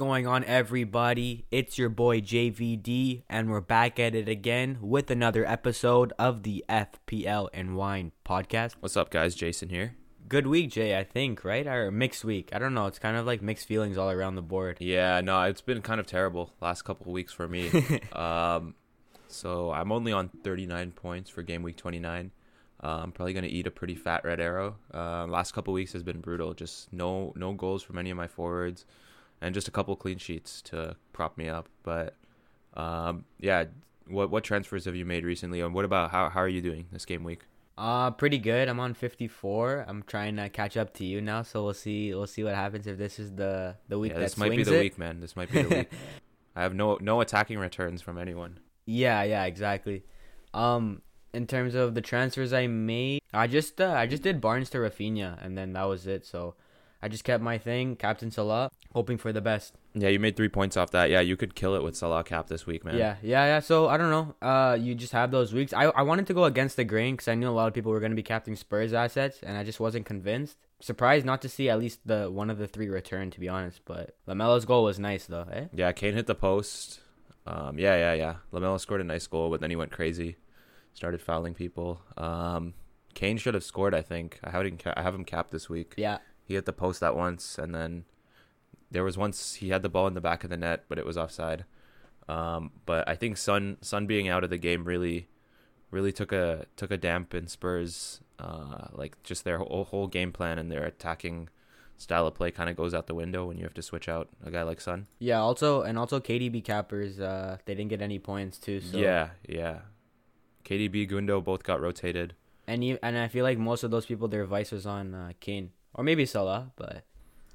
going on, everybody? It's your boy JVD, and we're back at it again with another episode of the FPL and Wine podcast. What's up, guys? Jason here. Good week, Jay, I think, right? Or mixed week. I don't know. It's kind of like mixed feelings all around the board. Yeah, no, it's been kind of terrible last couple of weeks for me. um, so I'm only on 39 points for game week 29. Uh, I'm probably gonna eat a pretty fat red arrow. Uh, last couple weeks has been brutal. Just no no goals from any of my forwards, and just a couple clean sheets to prop me up. But um, yeah, what what transfers have you made recently, and what about how how are you doing this game week? Uh, pretty good. I'm on 54. I'm trying to catch up to you now, so we'll see. We'll see what happens if this is the the week Yeah, that this might be the it. week, man. This might be the week. I have no no attacking returns from anyone. Yeah, yeah, exactly. Um, in terms of the transfers I made, I just uh, I just did Barnes to Rafinha, and then that was it. So I just kept my thing, Captain Salah, hoping for the best. Yeah, you made three points off that. Yeah, you could kill it with Salah cap this week, man. Yeah, yeah, yeah. So I don't know. Uh, you just have those weeks. I I wanted to go against the grain because I knew a lot of people were going to be captaining Spurs assets, and I just wasn't convinced. Surprised not to see at least the one of the three return, to be honest. But Lamela's goal was nice though, eh? Yeah, Kane hit the post. Um, yeah, yeah, yeah. Lamela scored a nice goal, but then he went crazy, started fouling people. Um, Kane should have scored. I think I have him. Ca- I have him capped this week. Yeah, He hit the post that once, and then there was once he had the ball in the back of the net, but it was offside. Um, but I think Son Son being out of the game really, really took a took a damp in Spurs. Uh, like just their whole, whole game plan and their attacking style of play kind of goes out the window when you have to switch out a guy like Son. yeah. Also, and also KDB cappers. Uh, they didn't get any points too. So Yeah, yeah. KDB, Gundo both got rotated. And you, and I feel like most of those people, their vice was on uh, Kane or maybe Salah, but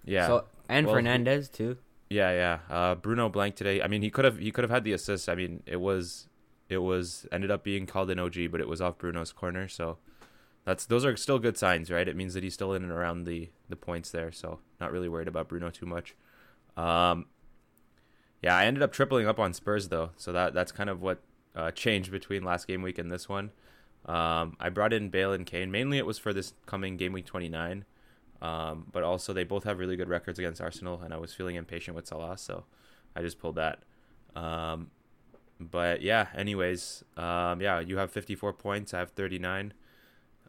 Yeah, So and Well, Fernandes too. yeah, yeah. Uh, Bruno blank today. I mean, he could have he could have had the assist. I mean, it was it was ended up being called an OG, but it was off Bruno's corner. So that's those are still good signs, right? It means that he's still in and around the the points there. So not really worried about Bruno too much. Um, yeah, I ended up tripling up on Spurs though, so that that's kind of what uh, changed between last game week and this one. Um, I brought in Bale and Kane. Mainly, it was for this coming game week 29. Um, but also, they both have really good records against Arsenal, and I was feeling impatient with Salah, so I just pulled that. Um, but yeah, anyways, um, yeah, you have 54 points. I have 39.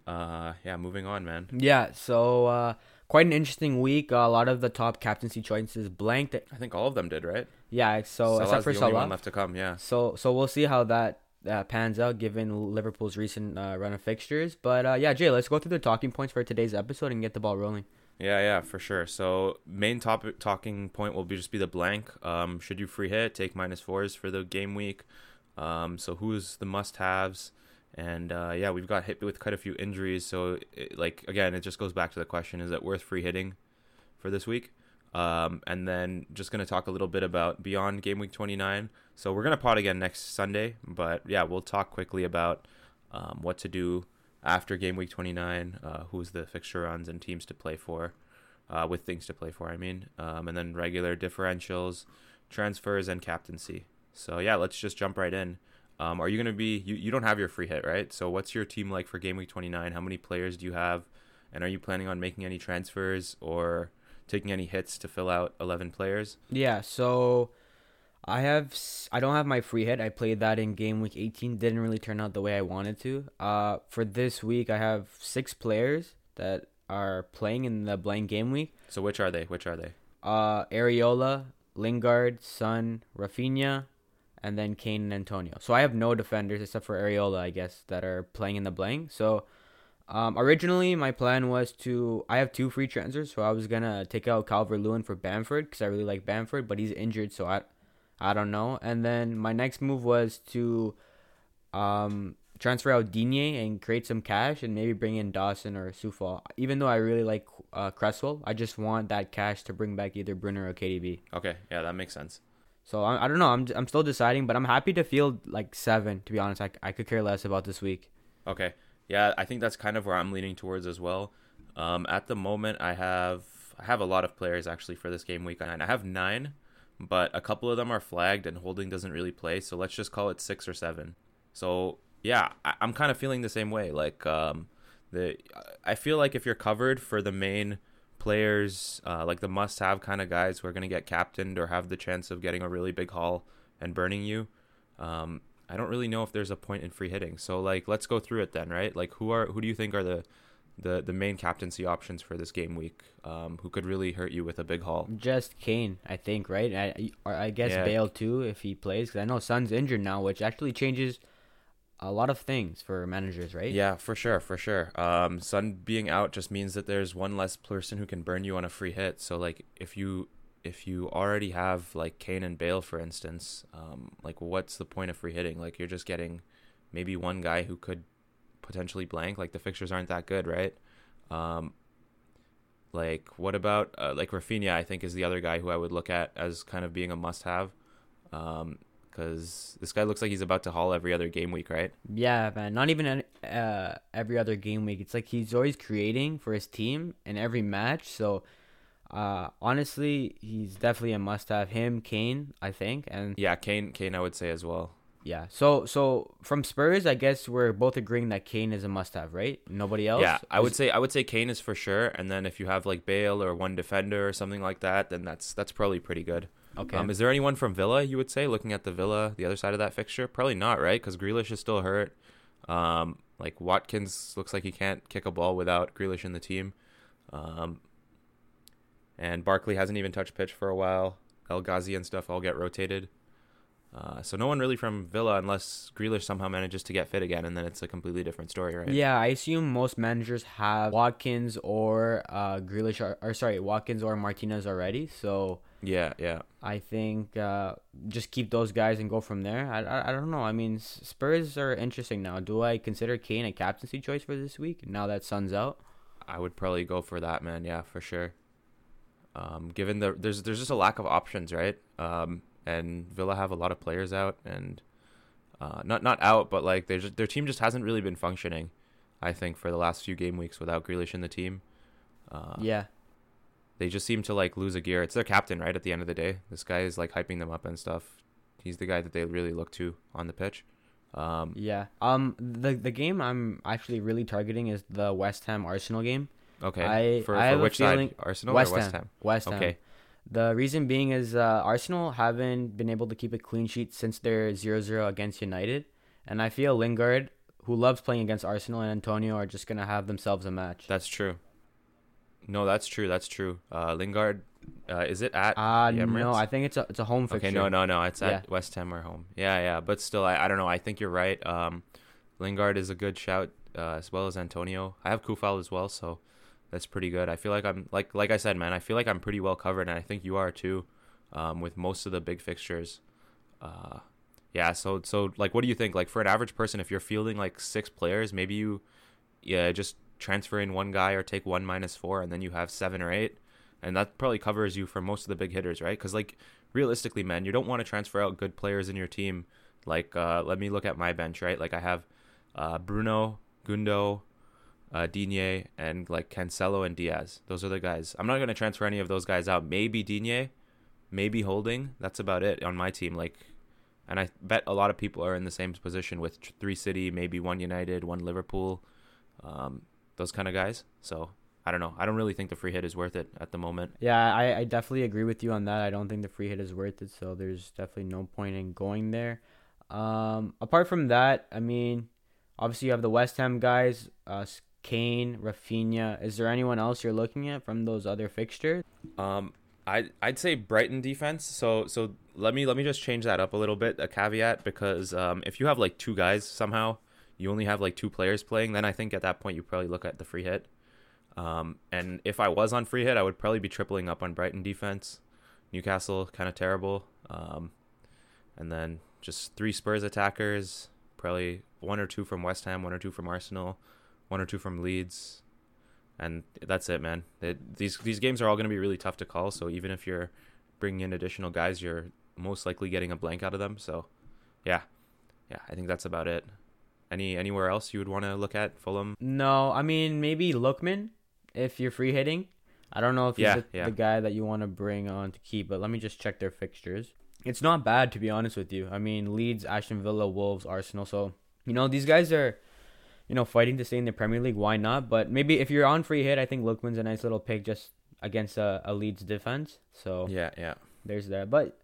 Uh, yeah, moving on, man. Yeah. So uh, quite an interesting week. Uh, a lot of the top captaincy choices blanked. I think all of them did, right? Yeah. So Salah's except for the only one Salah. left to come. Yeah. So so we'll see how that uh, pans out given Liverpool's recent uh, run of fixtures. But uh, yeah, Jay, let's go through the talking points for today's episode and get the ball rolling. Yeah, yeah, for sure. So main topic talking point will be just be the blank. Um, should you free hit, take minus fours for the game week. Um, so who's the must haves? And uh, yeah, we've got hit with quite a few injuries. So it, like again, it just goes back to the question: Is it worth free hitting for this week? Um, and then just gonna talk a little bit about beyond game week 29. So we're gonna pod again next Sunday, but yeah, we'll talk quickly about um, what to do after game week 29, uh, who's the fixture runs and teams to play for, uh, with things to play for, I mean, um, and then regular differentials, transfers, and captaincy. So yeah, let's just jump right in. Um, are you gonna be? You, you don't have your free hit, right? So what's your team like for game week 29? How many players do you have? And are you planning on making any transfers or taking any hits to fill out 11 players? Yeah. So I have I don't have my free hit. I played that in game week 18. Didn't really turn out the way I wanted to. Uh, for this week, I have six players that are playing in the blank game week. So which are they? Which are they? uh, Areola, Lingard, Son, Rafinha, and then Kane and Antonio. So I have no defenders except for Areola, I guess, that are playing in the blank. So um, originally my plan was to I have two free transfers, so I was gonna take out Calvert Lewin for Bamford because I really like Bamford, but he's injured, so I I don't know. And then my next move was to um transfer out Digne and create some cash and maybe bring in Dawson or Coufal. Even though I really like uh, Cresswell, I just want that cash to bring back either Bruno or KDB. Okay, yeah, that makes sense. So I, I don't know. I'm I'm still deciding, but I'm happy to field like seven. To be honest, I, I could care less about this week. Okay. Yeah, I think that's kind of where I'm leaning towards as well. Um, at the moment, I have I have a lot of players actually for this game week, and I have nine, but a couple of them are flagged, and Holding doesn't really play, so let's just call it six or seven. So yeah, I, I'm kind of feeling the same way. Like um, the I feel like if you're covered for the main players, uh, like the must-have kind of guys who are going to get captained or have the chance of getting a really big haul and burning you. Um, I don't really know if there's a point in free hitting. So like, let's go through it then, right? Like, who are who do you think are the the the main captaincy options for this game week? Um, who could really hurt you with a big haul? Just Kane, I think, right? I I guess Yeah. Bale too if he plays. Because I know Son's injured now, which actually changes a lot of things for managers, right? Yeah, for sure, for sure. Um, Son being out just means that there's one less person who can burn you on a free hit. So like, if you if you already have like Kane and Bale, for instance, um, like what's the point of free hitting? Like you're just getting maybe one guy who could potentially blank. Like the fixtures aren't that good, right? Um, like what about uh, like Rafinha? I think is the other guy who I would look at as kind of being a must-have. Um, because this guy looks like he's about to haul every other game week, right? Yeah, man. Not even uh, every other game week. It's like he's always creating for his team in every match. So, uh, honestly, he's definitely a must-have. Him, Kane, I think, and Yeah, Kane, Kane, I would say as well. yeah. So, so from Spurs, I guess we're both agreeing that Kane is a must-have, right? Nobody else. Yeah, I would say I would say Kane is for sure, and then if you have like Bale or one defender or something like that, then that's that's probably pretty good. Okay. Um, is there anyone from Villa you would say looking at the Villa the other side of that fixture? Probably not, right? Because Grealish is still hurt. Um, like Watkins looks like he can't kick a ball without Grealish in the team. Um, and Barkley hasn't even touched pitch for a while. El Ghazi and stuff all get rotated. Uh, so no one really from Villa unless Grealish somehow manages to get fit again, and then it's a completely different story, right? Yeah, I assume most managers have Watkins or uh, Grealish, or, or sorry, Watkins or Martinez already. So Yeah, yeah. I think uh, just keep those guys and go from there. I, I, I don't know. I mean, Spurs are interesting now. Do I consider Kane a captaincy choice for this week now that Son's out? I would probably go for that, man. Yeah, for sure. Um, given the there's there's just a lack of options, right? Um, and Villa have a lot of players out, and uh, not not out, but like just, their team just hasn't really been functioning. I think for the last few game weeks without Grealish in the team, uh, yeah, they just seem to like lose a gear. It's their captain, right? At the end of the day, this guy is like hyping them up and stuff. He's the guy that they really look to on the pitch. Um, yeah. Um, the the game I'm actually really targeting is the West Ham Arsenal game. Okay, I- for, I for which side? Arsenal West or West Ham. Ham? West Ham. Okay, The reason being is uh, Arsenal haven't been able to keep a clean sheet since their 0-0 against United, and I feel Lingard, who loves playing against Arsenal, and Antonio are just gonna have themselves a match. That's true. No, that's true. That's true. Uh, Lingard, uh, is it at? Uh no, I think it's a it's a home fixture. okay, no, no, no. It's at Yeah. West Ham or home. Yeah, yeah. But still, I, I don't know. I think you're right. Um, Lingard is a good shout, uh, as well as Antonio. I have Coufal as well, so that's pretty good. I feel like I'm like like I said, man. I feel like I'm pretty well covered, and I think you are too, um, with most of the big fixtures. Uh, yeah. So so like, what do you think? Like for an average person, if you're fielding like six players, maybe you, yeah, just transfer in one guy or take one minus four, and then you have seven or eight, and that probably covers you for most of the big hitters, right? Because like realistically, man, you don't want to transfer out good players in your team. Like, uh, let me look at my bench, right? Like I have uh, Bruno, Gundo, uh, Digne, and like Cancelo and Dias. Those are the guys. I'm not gonna transfer any of those guys out. Maybe Digne, maybe Holding. That's about it on my team. Like, and I bet a lot of people are in the same position with three City, maybe one United, one Liverpool, um, those kind of guys. So I don't know. I don't really think the free hit is worth it at the moment. Yeah, I, I definitely agree with you on that. I don't think the free hit is worth it, so there's definitely no point in going there. Um, apart from that, I mean, obviously you have the West Ham guys, uh, Kane, Rafinha. Is there anyone else you're looking at from those other fixtures? Um, I I'd say Brighton defense. So so let me let me just change that up a little bit, a caveat, because um, if you have like two guys somehow, you only have like two players playing, then I think at that point you probably look at the free hit. Um, and if I was on free hit, I would probably be tripling up on Brighton defense. Newcastle kind of terrible. Um, and then just three Spurs attackers, probably one or two from West Ham, one or two from Arsenal, one or two from Leeds, and that's it, man. It, these these games are all going to be really tough to call. So even if you're bringing in additional guys, you're most likely getting a blank out of them. So, yeah, yeah, I think that's about it. Any anywhere else you would want to look at Fulham? No, I mean maybe Lookman if you're free hitting. I don't know if he's Yeah, the, yeah. the guy that you want to bring on to keep, but let me just check their fixtures. It's not bad to be honest with you. I mean Leeds, Aston Villa, Wolves, Arsenal. So you know these guys are, you know, fighting to stay in the Premier League. Why not? But maybe if you're on free hit, I think Lookman's a nice little pick. Just against a, a Leeds defense. So Yeah, yeah, there's that. But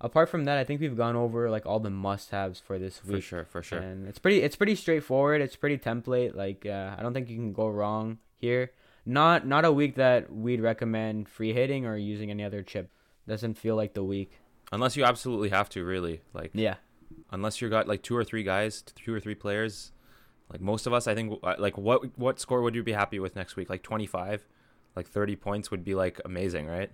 apart from that, I think we've gone over like all the must-haves for this week. for sure, for sure. And it's pretty it's pretty straightforward. It's pretty template. Like uh, I don't think you can go wrong here. Not not a week that we'd recommend free hitting or using any other chip. Doesn't feel like the week. Unless you absolutely have to, really. Like, Yeah. unless you got like two or three guys, two or three players. Like most of us, I think. uh, Like, what what score would you be happy with next week? Like twenty five, like thirty points would be like amazing, right?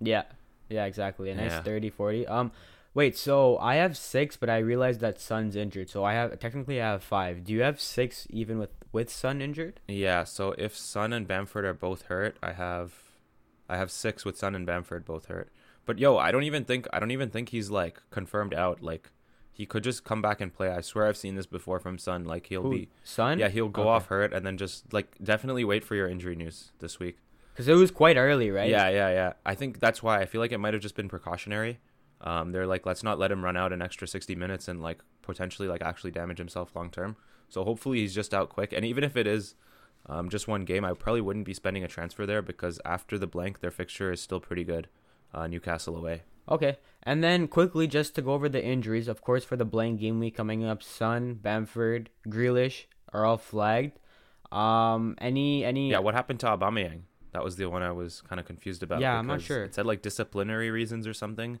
Yeah. Yeah, exactly. A nice Yeah. thirty, forty. 30, 40. Um wait, so I have 6, but I realized that Son's injured. So I have technically I have 5. Do you have 6 even with with Son injured? Yeah. So if Son and Bamford are both hurt, I have, I have six with Son and Bamford both hurt. But yo, I don't even think I don't even think he's like confirmed out. Like, he could just come back and play. I swear I've seen this before from Son. Like he'll Who? be Son? Yeah, he'll go Okay. off hurt and then just like definitely wait for your injury news this week. Cuz it was quite early, right? Yeah, yeah, yeah. I think that's why I feel like it might have just been precautionary. Um, they're like, let's not let him run out an extra sixty minutes and like potentially like actually damage himself long term. So hopefully he's just out quick. And even if it is um, just one game, I probably wouldn't be spending a transfer there because after the blank, their fixture is still pretty good. Uh, Newcastle away. Okay. And then quickly, just to go over the injuries, of course, for the blank game week coming up, Son, Bamford, Grealish are all flagged. Um, any any? Yeah, what happened to Aubameyang? That was the one I was kind of confused about. Yeah, I'm not sure. It said like disciplinary reasons or something.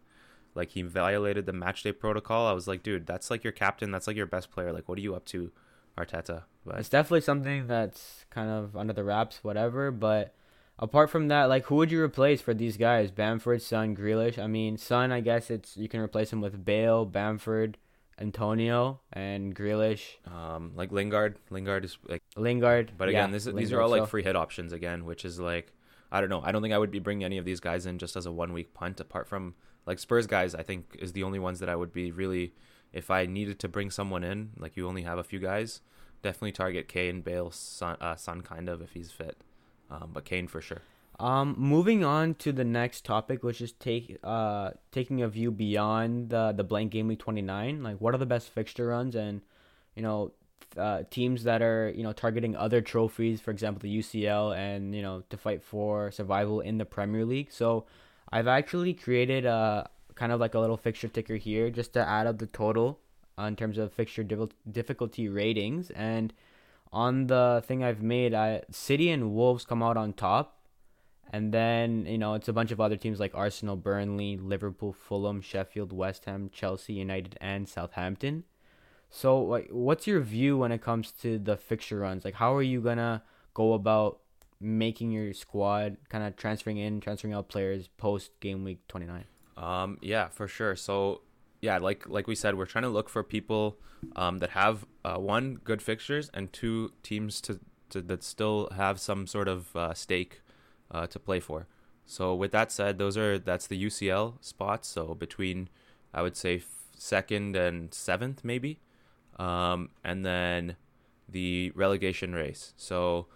Like he violated the matchday protocol. I was like, dude, that's like your captain. That's like your best player. Like, what are you up to, Arteta? But It's definitely something that's kind of under the wraps, whatever. But apart from that, like, who would you replace for these guys? Bamford, Son, Grealish. I mean, Son, I guess it's you can replace him with Bale, Bamford, Antonio, and Grealish, um, like Lingard, Lingard is like. Lingard. But yeah, again, this is, these are all like so- free hit options again, which is like, I don't know. I don't think I would be bringing any of these guys in just as a one week punt. Apart from like Spurs guys, I think is the only ones that I would be really, if I needed to bring someone in, like you only have a few guys, definitely target Kane, Bale, Son, uh, Son kind of if he's fit, um, but Kane for sure. Um, moving on to the next topic, which is take uh taking a view beyond the the blank game week twenty nine. Like, what are the best fixture runs and you know uh, teams that are you know targeting other trophies, for example, the UCL, and you know to fight for survival in the Premier League. So, I've actually created a kind of like a little fixture ticker here just to add up the total uh, in terms of fixture difficulty ratings and. On the thing I've made, I City and Wolves come out on top, and then, you know, it's a bunch of other teams like Arsenal, Burnley, Liverpool, Fulham, Sheffield, West Ham, Chelsea, United, and Southampton. So, like, what's your view when it comes to the fixture runs? Like, how are you going to go about making your squad, kind of transferring in, transferring out players post game week 29? Um, yeah, for sure. So, yeah, like like we said, we're trying to look for people um, that have uh, one good fixtures and two teams to, to that still have some sort of uh, stake uh, to play for. So, with that said, those are that's the UCL spots. So between, I would say f- second and seventh, maybe, um, and then the relegation race. So.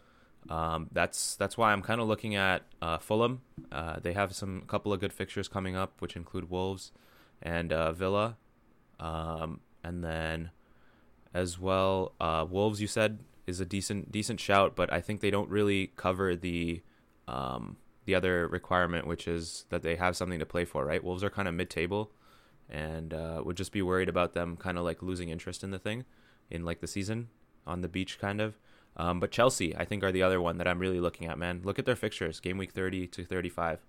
Um, that's that's why I'm kind of looking at uh, Fulham. Uh, they have some couple of good fixtures coming up, which include Wolves and uh, Villa, um, and then as well uh, Wolves. You said is a decent decent shout, but I think they don't really cover the um, the other requirement, which is that they have something to play for. Right, Wolves are kind of mid table, and uh, would just be worried about them kind of like losing interest in the thing, in like the season on the beach, kind of. Um, but Chelsea, I think, are the other one that I'm really looking at, man. Look at their fixtures game week 30 to 35.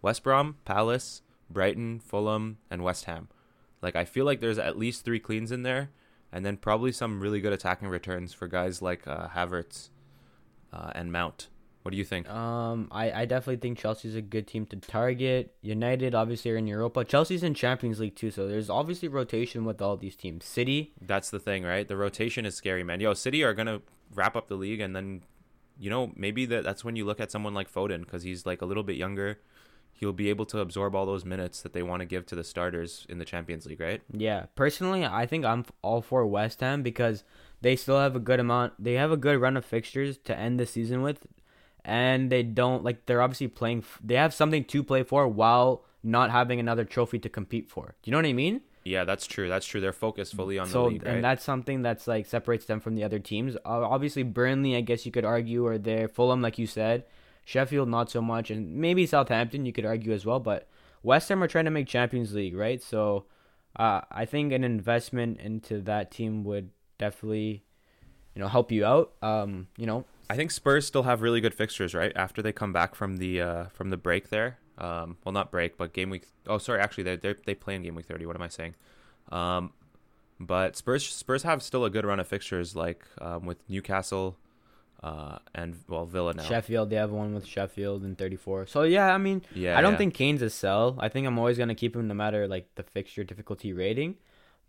West Brom, Palace, Brighton, Fulham, and West Ham. Like, I feel like there's at least three cleans in there, and then probably some really good attacking returns for guys like uh, Havertz uh, and Mount. What do you think? Um, I, I definitely think Chelsea's a good team to target. United obviously are in Europa. Chelsea's in Champions League too, so there's obviously rotation with all these teams. City, That's the thing, right? The rotation is scary, man. Yo, City are gonna wrap up the league, and then, you know, maybe that that's when you look at someone like Foden because he's like a little bit younger. He'll be able to absorb all those minutes that they want to give to the starters in the Champions League, right? Yeah, personally, I think I'm all for West Ham because they still have a good amount. They have a good run of fixtures to end the season with, and they don't like they're obviously playing. They have something to play for while not having another trophy to compete for. Do you know what I mean? Yeah, that's true. That's true. They're focused fully on so the league, right? and that's something that's like separates them from the other teams. Uh, obviously, Burnley, I guess you could argue, are there. Fulham, like you said, Sheffield not so much, and maybe Southampton you could argue as well. But West Ham are trying to make Champions League, right? So uh, I think an investment into that team would definitely, you know, help you out. Um, you know, I think Spurs still have really good fixtures, right? After they come back from the uh, from the break there. Um, well, not break, but game week. Oh, sorry, actually, they they they play in game week thirty. What am I saying? Um, but Spurs Spurs have still a good run of fixtures, like um, with Newcastle, uh, and well Villa now. Sheffield, they have one with Sheffield in 34. So yeah, I mean, Yeah, I don't yeah. think Kane's a sell. I think I'm always gonna keep him no matter like the fixture difficulty rating.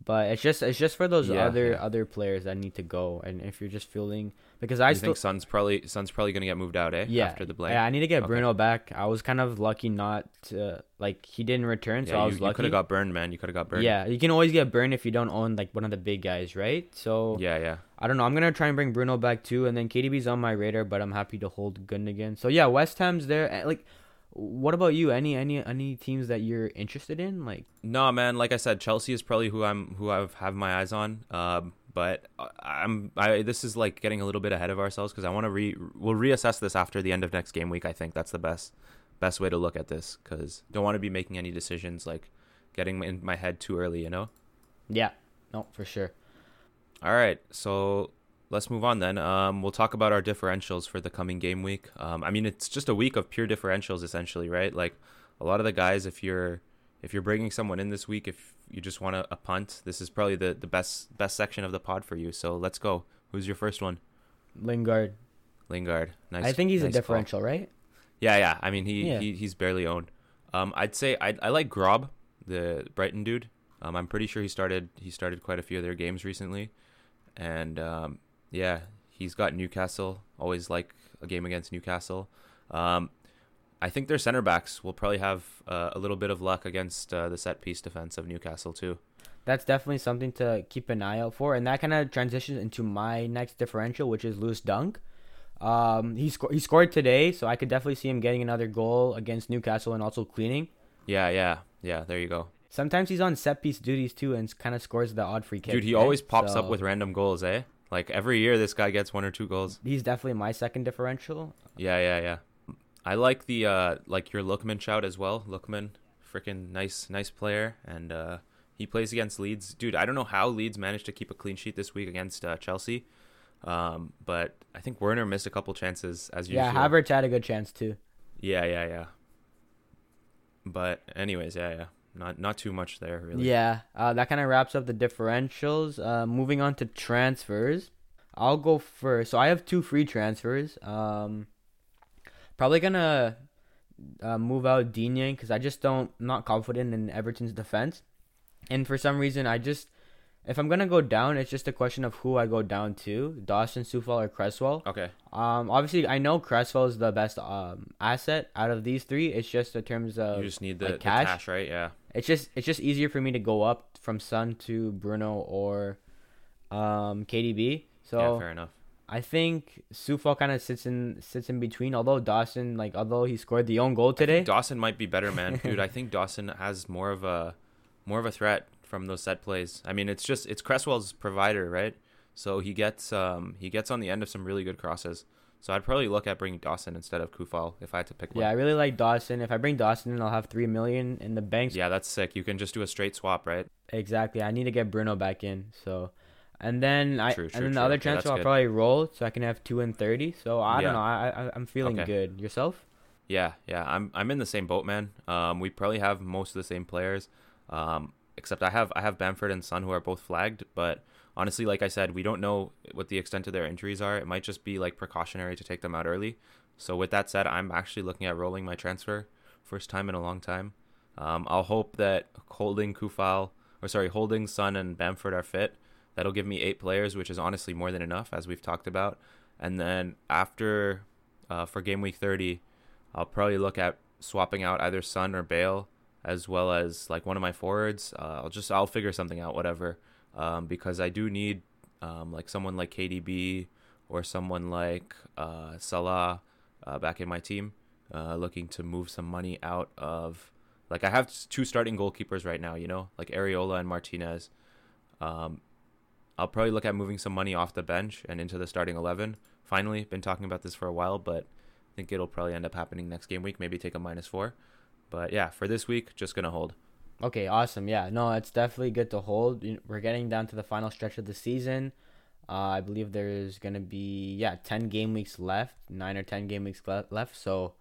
But it's just it's just for those Yeah, other yeah. other players that need to go. And if you're just feeling because I you still think Son's probably Son's probably gonna get moved out, eh? yeah After the blank. yeah I need to get Okay. Bruno back. I was kind of lucky not to like he didn't return, so I you, was you lucky. could have got burned, man. You could have got burned. Yeah, you can always get burned if you don't own like one of the big guys, right? So Yeah, yeah. I don't know. I'm gonna try and bring Bruno back too, and then KDB's on my radar, but I'm happy to hold Gundogan. So yeah, West Ham's there. Eh, Like, what about you? Any any any teams that you're interested in? Like, No, man. Like I said, Chelsea is probably who I'm who I've have my eyes on. Um, but I'm I this is like getting a little bit ahead of ourselves because I want to re we'll reassess this after the end of next game week. I think that's the best best way to look at this because don't want to be making any decisions like getting in my head too early. You know. yeah, no, for sure. All right, so let's move on then. Um, we'll talk about our differentials for the coming game week. Um, I mean, it's just a week of pure differentials essentially, right? Like a lot of the guys, if you're if you're bringing someone in this week, if you just want a, a punt, this is probably the the best best section of the pod for you. So let's go. Who's your first one? Lingard. Lingard. Nice. I think he's nice a call. differential, right? Yeah, yeah. I mean, he, Yeah. he he's barely owned. Um, I'd say I I like Gross, the Brighton dude. Um, I'm pretty sure he started he started quite a few of their games recently, and um, yeah, he's got Newcastle. Always like a game against Newcastle. Um, I think their center backs will probably have uh, a little bit of luck against uh, the set piece defense of Newcastle too. That's definitely something to keep an eye out for, and that kind of transitions into my next differential, which is Lewis Dunk. Um, he sco- he scored today, so I could definitely see him getting another goal against Newcastle and also cleaning. Yeah, yeah, yeah. There you go, Sometimes he's on set piece duties too, and kind of scores the odd free kick. dude. He right? always pops up with random goals, eh? Like every year, this guy gets one or two goals. He's definitely my second differential. Yeah, yeah, yeah. I like the uh like your Lookman shout as well. Lookman, freaking nice, nice player, and uh he plays against Leeds. Dude, I don't know how Leeds managed to keep a clean sheet this week against uh, Chelsea, um, but I think Werner missed a couple chances as usual. Yeah, Havertz had a good chance too. Yeah, yeah, yeah. But anyways, yeah, yeah. Not not too much there really. Yeah, uh, that kind of wraps up the differentials. Uh, moving on to transfers, I'll go first. So I have two free transfers. Um, probably gonna uh, move out Digne because I just don't not confident in Everton's defense, and for some reason I just if I'm gonna go down, it's just a question of who I go down to: Dawson, Coufal, or Cresswell. Okay. Um, obviously I know Cresswell is the best um asset out of these three. It's just in terms of you just need the, like the cash? cash, right? Yeah. It's just it's just easier for me to go up from Son to Bruno or um KDB. So yeah, fair enough. I think Coufal kind of sits in sits in between. Although Dawson, like although he scored the own goal today, Dawson might be better, man. Dude, I think Dawson has more of a more of a threat from those set plays. I mean, it's just it's Cresswell's provider, right? So he gets um he gets on the end of some really good crosses. So I'd probably look at bringing Dawson instead of Coufal if I had to pick one. yeah, I really like Dawson. If I bring Dawson in, I'll have three million in the bank. Yeah, that's sick. You can just do a straight swap, right? Exactly. I need to get Bruno back in. So, and then I True, and true, then the true. other transfer that's I'll good. probably roll so I can have two and thirty. So I Yeah. don't know. I, I I'm feeling Okay. good. Yourself? Yeah, yeah. I'm I'm in the same boat, man. Um, we probably have most of the same players. Um, except I have I have Bamford and Son who are both flagged, but honestly, like I said, we don't know what the extent of their injuries are. It might just be like precautionary to take them out early. So with that said, I'm actually looking at rolling my transfer, first time in a long time. Um, I'll hope that holding Coufal or sorry, holding Son and Bamford are fit. That'll give me eight players, which is honestly more than enough, as we've talked about. And then after uh, for game week 30, I'll probably look at swapping out either Son or Bale, as well as like one of my forwards. Uh, I'll just I'll figure something out, whatever, um, because I do need um, like someone like KDB or someone like uh, Salah uh, back in my team, uh, looking to move some money out of. Like I have two starting goalkeepers right now, you know, like Areola and Martinez. Um, I'll probably look at moving some money off the bench and into the starting eleven. Finally, been talking about this for a while, but I think it'll probably end up happening next game week. Maybe take a minus four. But yeah, for this week, just gonna hold. Okay, awesome. Yeah, no, it's definitely good to hold. We're getting down to the final stretch of the season. Uh, I believe there's gonna be yeah ten game weeks left, nine or ten game weeks le- left. So,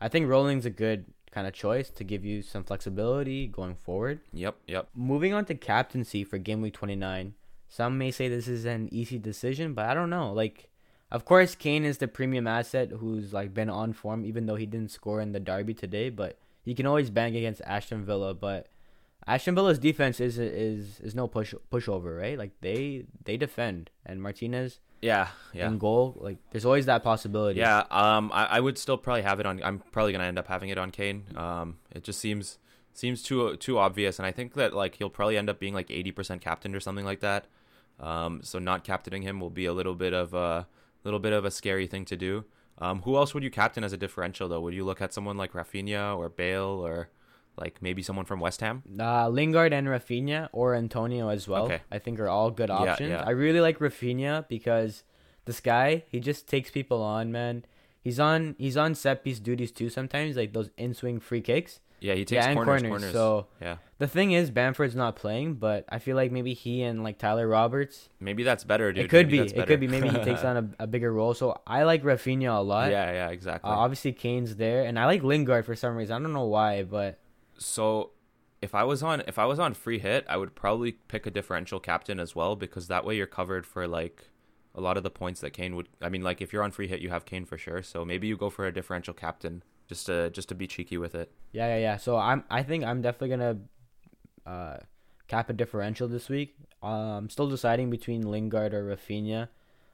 I think rolling's a good kind of choice to give you some flexibility going forward. Yep, yep. Moving on to captaincy for game week twenty nine. Some may say this is an easy decision, but I don't know. Like, of course, Kane is the premium asset who's like been on form, even though he didn't score in the derby today. But he can always bang against Aston Villa. But Aston Villa's defense is is is no push pushover, right? Like they they defend, and Martinez Yeah, yeah. in goal, like there's always that possibility. Yeah, um, I, I would still probably have it on. I'm probably gonna end up having it on Kane. Um, it just seems seems too too obvious, and I think that like he'll probably end up being like 80% captain or something like that. Um, so not captaining him will be a little bit of a little bit of a scary thing to do. Um, who else would you captain as a differential though? Would you look at someone like Rafinha or Bale or like maybe someone from West Ham? Uh, Lingard and Rafinha or Antonio as well. Okay. I think are all good options. yeah. I really like Rafinha because this guy he just takes people on, man. He's on he's on set piece duties too sometimes, like those in swing free kicks. Yeah, he takes yeah, and corners, corners. corners. So yeah, the thing is, Bamford's not playing, but I feel like maybe he and like Tyler Roberts. maybe that's better, dude. it could Maybe be. It could be. Maybe he takes on a, a bigger role. So I like Rafinha a lot. yeah, yeah, exactly. Uh, obviously, Kane's there, and I like Lingard for some reason. I don't know why, but So if I was on if I was on free hit, I would probably pick a differential captain as well because that way you're covered for like a lot of the points that Kane would I mean like if you're on free hit you have Kane for sure. So maybe you go for a differential captain just to just to be cheeky with it. Yeah, yeah, yeah. So I'm I think I'm definitely gonna uh cap a differential this week. Um I'm still deciding between Lingard or Rafinha.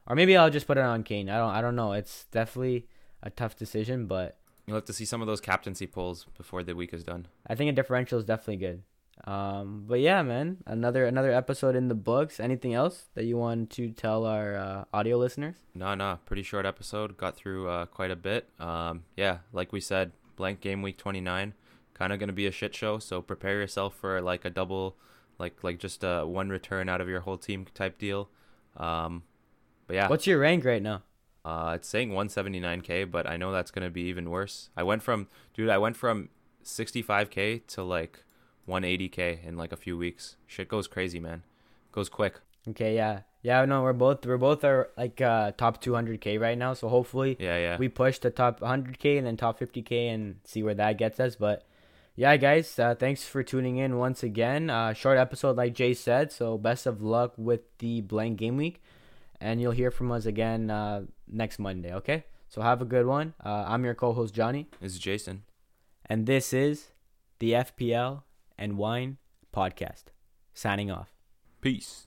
Or maybe I'll just put it on Kane. I don't I don't know. It's definitely a tough decision, but You'll have to see some of those captaincy polls before the week is done. I think a differential is definitely good. Um but yeah, man. Another another episode in the books. Anything else that you want to tell our uh, audio listeners? No, no, pretty short episode. Got through uh, quite a bit. Um, yeah, like we said, blank game week 29, kind of gonna be a shit show. So prepare yourself for like a double, like like just a one return out of your whole team type deal. Um, but yeah, What's your rank right now? Uh, it's saying 179k, but I know that's gonna be even worse. I went from dude, I went from 65k to like 180k in like a few weeks. Shit goes crazy, man. Goes quick. Okay, yeah. Yeah, no, we're both we're both are like uh top 200k right now, so hopefully Yeah, yeah. we push the top 100k and then top 50k and see where that gets us. But yeah, guys, uh, thanks for tuning in once again. Uh, short episode, like Jay said. So best of luck with the blank game week, and you'll hear from us again uh, next Monday. Okay, so have a good one. Uh, I'm your co-host Johnny, this is Jason. and this is the FPL and Wine podcast. Signing off. Peace.